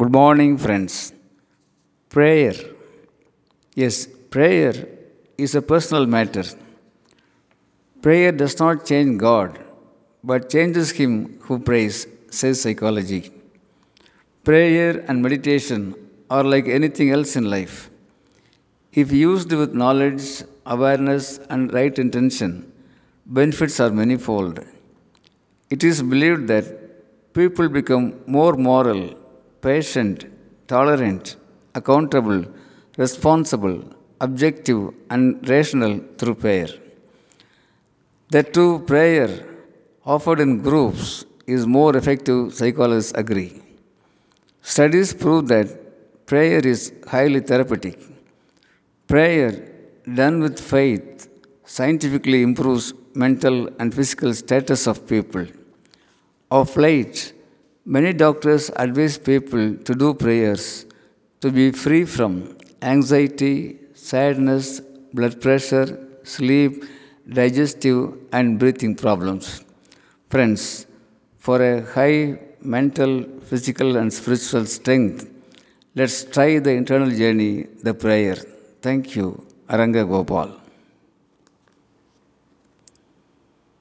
Good morning, friends. Prayer. Yes, prayer is a personal matter. Prayer does not change God, but changes him who prays, says psychology. Prayer and meditation are like anything else in life. If used with knowledge, awareness, and right intention, benefits are manifold. It is believed that people become more moral, patient, tolerant, accountable, responsible, objective, and rational through prayer. That too, prayer offered in groups is more effective, psychologists agree. Studies prove that prayer is highly therapeutic. Prayer done with faith scientifically improves mental and physical status of people. Of late, many doctors advise people to do prayers to be free from anxiety, sadness, blood pressure, sleep, digestive, and breathing problems. Friends, for a high mental, physical, and spiritual strength, let's try the internal journey, the prayer. Thank you, Aranga Gopal.